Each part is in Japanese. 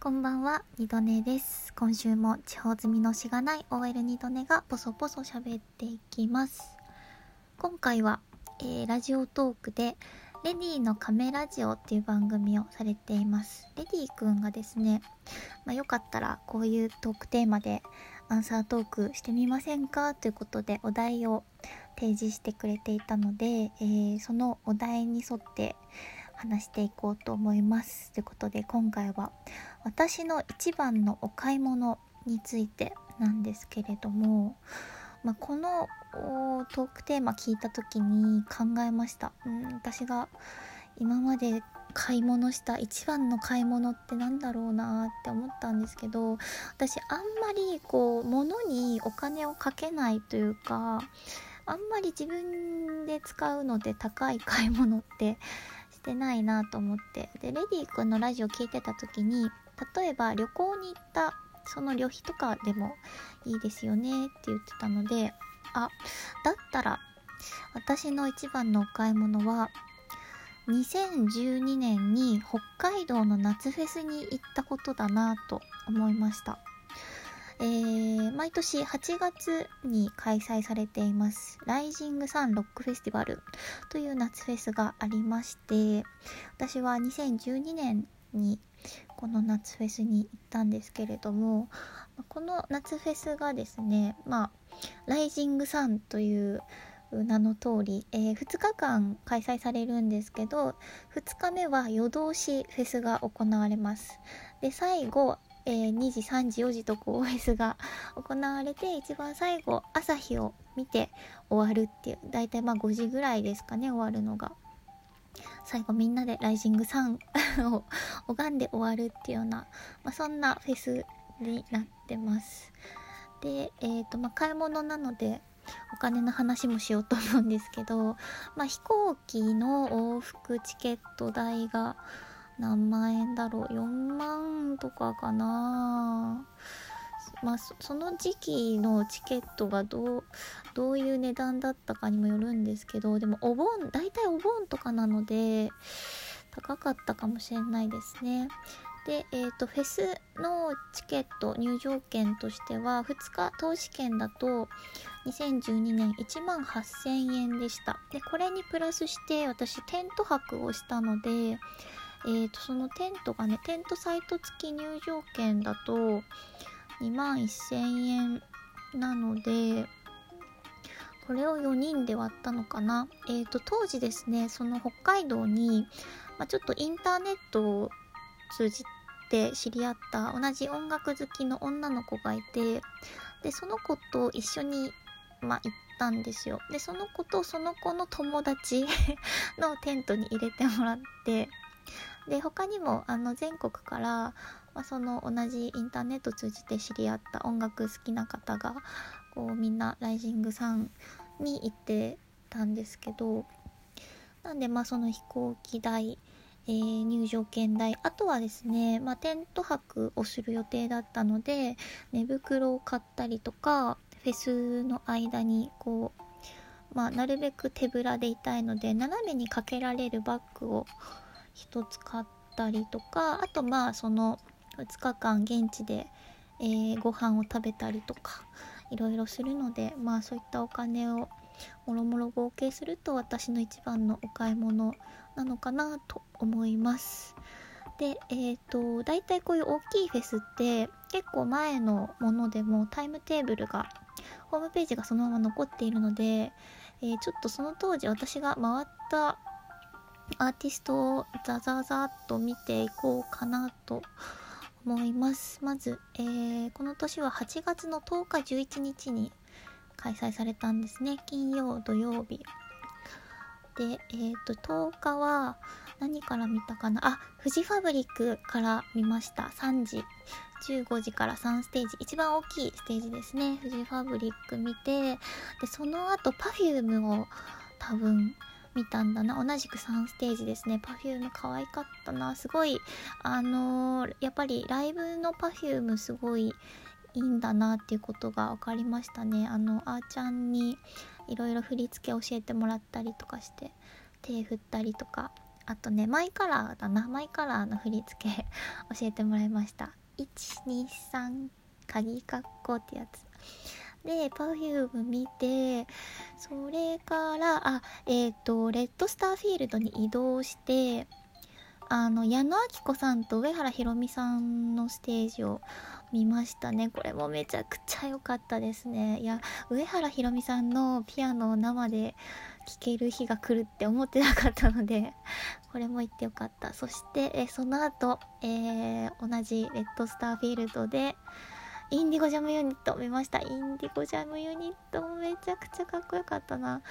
こんばんは、二度寝です。今週も地方済みのしがない OL 二度寝がポソポソ喋っていきます。今回は、えーラジオトークで、レディのカメラジオっていう番組をされています。レディくんがですね、まあ、よかったらこういうトークテーマでアンサートークしてみませんか？ということでお題を提示してくれていたので、えーそのお題に沿って話していこうと思います。ということで今回は私の一番のお買い物についてなんですけれども、まあ、このトークテーマ聞いた時に考えました、うん、私が今まで買い物した一番の買い物ってなんだろうなって思ったんですけど私あんまりこう物にお金をかけないというかあんまり自分で使うので高い買い物ってしてないなと思って。でレディー君のラジオ聞いてた時に例えば旅行に行ったその旅費とかでもいいですよねって言ってたのであだったら私の一番のお買い物は2012年に北海道の夏フェスに行ったことだなと思いました。えー毎年8月に開催されていますライジングサンロックフェスティバルという夏フェスがありまして私は2012年にこの夏フェスに行ったんですけれどもこの夏フェスがですねまあライジングサンという名の通り、えー2日間開催されるんですけど2日目は夜通しフェスが行われます。で最後、えー2時3時4時とこうフェスが行われて一番最後朝日を見て終わるっていうだいたいまあ5時ぐらいですかね終わるのが。最後みんなでライジングサン を拝んで終わるっていうような、まあ、そんなフェスになってます。でえっ、とまあ買い物なのでお金の話もしようと思うんですけど、まあ、飛行機の往復チケット代が何万円だろう？4万とかかな。まあその時期のチケットがどうどういう値段だったかにもよるんですけどでもお盆大体お盆とかなので高かったかもしれないですね。で、えー、とフェスのチケット入場券としては2日投資券だと2012年1万8000円でした。でこれにプラスして私テント泊をしたので、えー、とそのテントがねテントサイト付き入場券だと2万1000円なのでこれを4人で割ったのかな？えっ、と当時ですねその北海道に、まあ、ちょっとインターネットを通じて知り合った同じ音楽好きの女の子がいてでその子と一緒に、まあ、行ったんですよ。でその子とその子の友達 のテントに入れてもらってで他にもあの全国から、まあ、その同じインターネット通じて知り合った音楽好きな方がこうみんなライジングさんに行ってたんですけどなんでまあその飛行機代えー入場券代あとはですね、まあ、テント泊をする予定だったので寝袋を買ったりとかフェスの間にこう、まあ、なるべく手ぶらでいたいので斜めにかけられるバッグを一つ買ったりとかあとまあその2日間現地で、えーご飯を食べたりとかいろいろするのでまあそういったお金をもろもろ合計すると私の一番のお買い物なのかなと思います。で、えっ、と、大体こういう大きいフェスって結構前のものでもタイムテーブルが、ホームページがそのまま残っているので、えーちょっとその当時私が回ったアーティストをザザザっと見ていこうかなと思います。まず、えーこの年は8月の10日11日に開催されたんですね。金曜、土曜日。で、えっ、と、10日は何から見たかな？あ、フジファブリックから見ました。3時。15時から3ステージ。一番大きいステージですね。フジファブリック見て、で、その後、Perfume を多分見たんだな。同じく3ステージですね。Perfume 可愛かったな。すごい、あのーやっぱりライブの Perfume すごいいいんだなっていうことが分かりましたね。あの、あーちゃんにいろいろ振り付け教えてもらったりとかして手振ったりとかあとねマイカラーだなマイカラーの振り付け 教えてもらいました123鍵括弧ってやつで Perfume 見てそれからあえっ、ー、とレッドスターフィールドに移動してあの矢野明子さんと上原ひろみさんのステージを見ましたね。これもめちゃくちゃ良かったですね。いや上原ひろみさんのピアノを生で聴ける日が来るって思ってなかったのでこれも行ってよかった。そしてえその後、えー、同じレッドスターフィールドでインディゴジャムユニット見ました。インディゴジャムユニットめちゃくちゃかっこよかったな。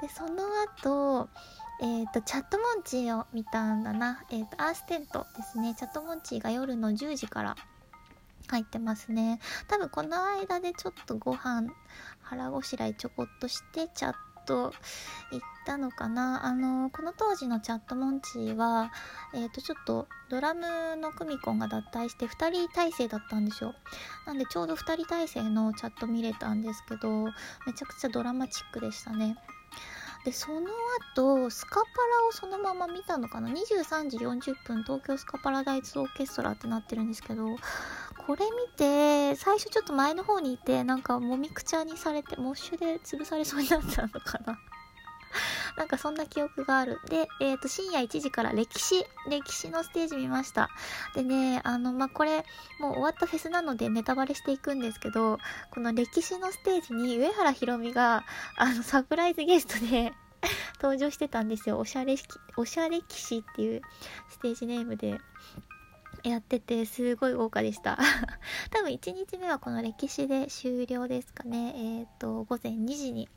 でその後えっ、ー、とチャットモンチーを見たんだな。えっ、ー、とアーステントですね。チャットモンチーが夜の10時から入ってますね。多分この間でちょっとご飯腹ごしらえちょこっとしてチャッと言ったのかな。あのこの当時のチャットモンチーはえ、ー、とちょっとドラムのクミコンが脱退して2人体制だったんですよ。なんでちょうど2人体制のチャット見れたんですけどめちゃくちゃドラマチックでしたね。でその後スカパラをそのまま見たのかな？23時40分東京スカパラダイスオーケストラってなってるんですけどこれ見て、最初ちょっと前の方にいて、なんかもみくちゃにされて、モッシュで潰されそうになったのかな？なんかそんな記憶がある。で、えっ、ー、と、深夜1時から歴史、歴史のステージ見ました。でね、あの、まあ、これ、もう終わったフェスなのでネタバレしていくんですけど、この歴史のステージに上原ひろみが、あの、サプライズゲストで 登場してたんですよ。おしゃれ、おしゃれ騎士っていうステージネームで。やっててすごい豪華でした 多分1日目はこの歴史で終了ですかねえっ、ー、と午前2時に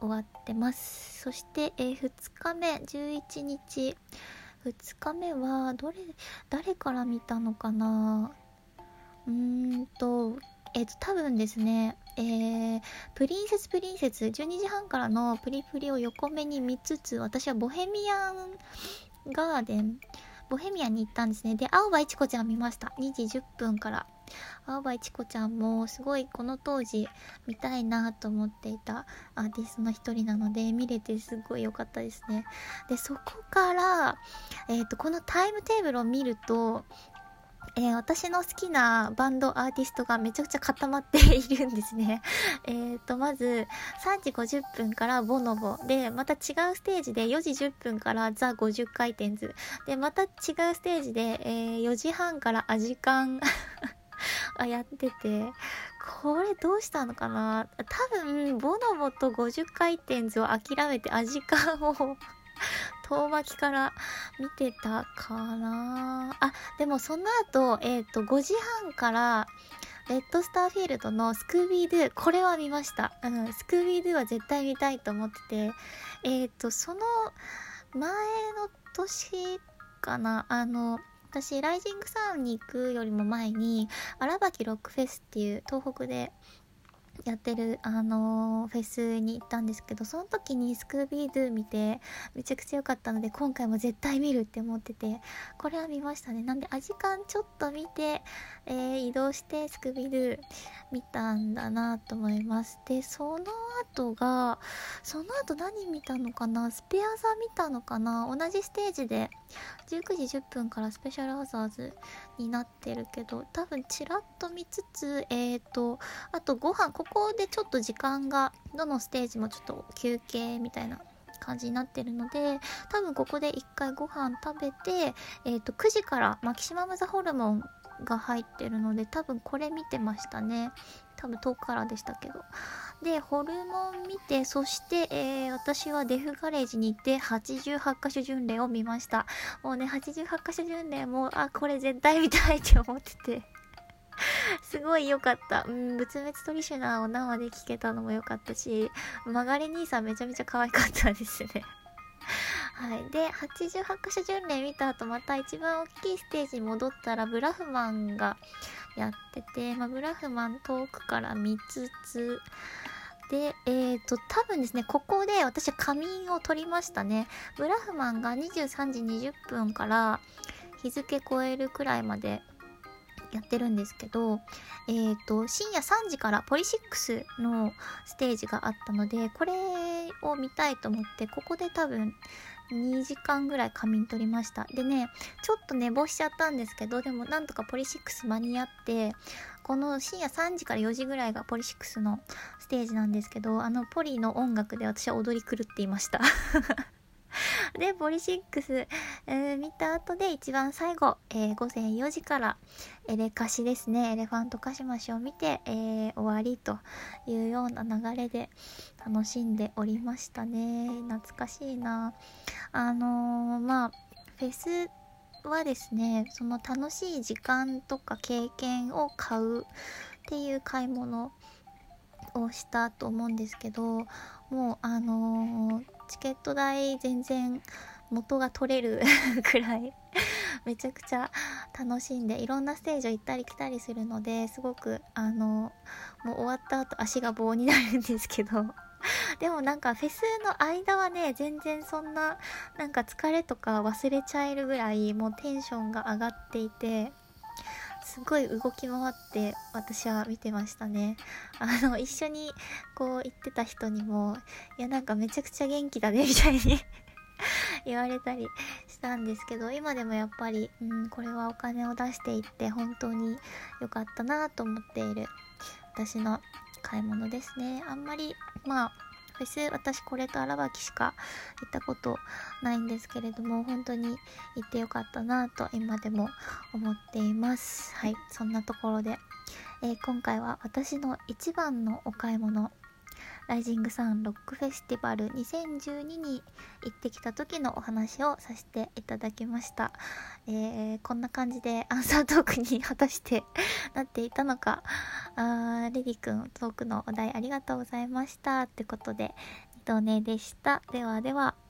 終わってます。そして、えー、2日目11日。2日目はどれ誰から見たのかな？うーんとえっ、ー、と多分ですねえー、プリンセスプリンセス12時半からのプリプリを横目に見つつ私はボヘミアンガーデンボヘミアに行ったんですね。で、青葉いちこちゃん見ました。2時10分から。青葉いちこちゃんもすごいこの当時見たいなと思っていたアーティストの一人なので見れてすごい良かったですね。で、そこから、えっ、ー、と、このタイムテーブルを見ると、えー、私の好きなバンドアーティストがめちゃくちゃ固まっているんですね。えっと、まず、3時50分からボノボ。で、また違うステージで4時10分からザ50回転図。で、また違うステージで、えー、4時半からアジカンあやってて、これどうしたのかな？多分、ボノボと50回転図を諦めてアジカンを 遠巻きから見てたかなあ、でもその後、えっ、ー、と、5時半から、レッドスターフィールドのスクービードゥ、これは見ました。うん、スクービードゥは絶対見たいと思ってて、えっ、ー、と、その前の年かな、あの、私、ライジングサウンに行くよりも前に、荒垣ロックフェスっていう東北でやってる、あのー、フェスに行ったんですけど、その時にスクービードゥ見て、めちゃくちゃ良かったので、今回も絶対見るって思ってて、これは見ましたね。なんで、アジカンちょっと見て、えー、移動してスクービードゥ見たんだなと思います。で、その後が、その後何見たのかな？スペアザ見たのかな？同じステージで、19時10分からスペシャルアザーズになってるけど、多分チラッと見つつ、えっ、ー、と、あとご飯、ここでちょっと時間がどのステージもちょっと休憩みたいな感じになってるので多分ここで一回ご飯食べて、えー、と9時からマキシマム・ザ・ホルモンが入ってるので多分これ見てましたね多分遠くからでしたけどでホルモン見てそして、えー、私はデフガレージに行って88箇所巡礼を見ましたもうね88箇所巡礼もあこれ絶対見たいって思ってて すごい良かった。うん、仏滅トリシュナーを生で聴けたのも良かったし、曲がり兄さんめちゃめちゃ可愛かったですね。はい。で、88箇所巡礼見た後、また一番大きいステージに戻ったら、ブラフマンがやってて、まあ、ブラフマン遠くから見つつ、で、えっ、ー、と、多分ですね、ここで私は仮眠を取りましたね。ブラフマンが23時20分から日付超えるくらいまでやってるんですけど、えっ、ー、と、深夜3時からポリシックスのステージがあったので、これを見たいと思ってここで多分2時間ぐらい仮眠取りました。でねちょっと寝坊しちゃったんですけどでもなんとかポリシックス間に合ってこの深夜3時から4時ぐらいがポリシックスのステージなんですけどあのポリの音楽で私は踊り狂っていました。で、ポリシックス、えー、見た後で一番最後、えー、午前4時からエレカシですね、エレファントカシマシを見て、えー、終わりというような流れで楽しんでおりましたね。懐かしいな。あのまあ、フェスはですね、その楽しい時間とか経験を買うっていう買い物をしたと思うんですけどもうあのーチケット代全然元が取れる くらいめちゃくちゃ楽しんでいろんなステージを行ったり来たりするのですごくあのもう終わった後足が棒になるんですけど でもなんかフェスの間はね全然そんななんか疲れとか忘れちゃえるぐらいもうテンションが上がっていてすごい動き回って私は見てましたね。あの、一緒にこう行ってた人にも、いやなんかめちゃくちゃ元気だねみたいに 言われたりしたんですけど、今でもやっぱり、うん、これはお金を出していって本当に良かったなと思っている私の買い物ですね。あんまり、まあ、フェス私これと荒垣しか行ったことないんですけれども本当に行ってよかったなと今でも思っています。はいそんなところで、えー、今回は私の一番のお買い物ライジングサンロックフェスティバル2012に行ってきた時のお話をさせていただきました。えー、こんな感じでアンサートークに果たしてなっていたのか、あレディ君トークのお題ありがとうございました。ってことで、二度寝でした。ではでは。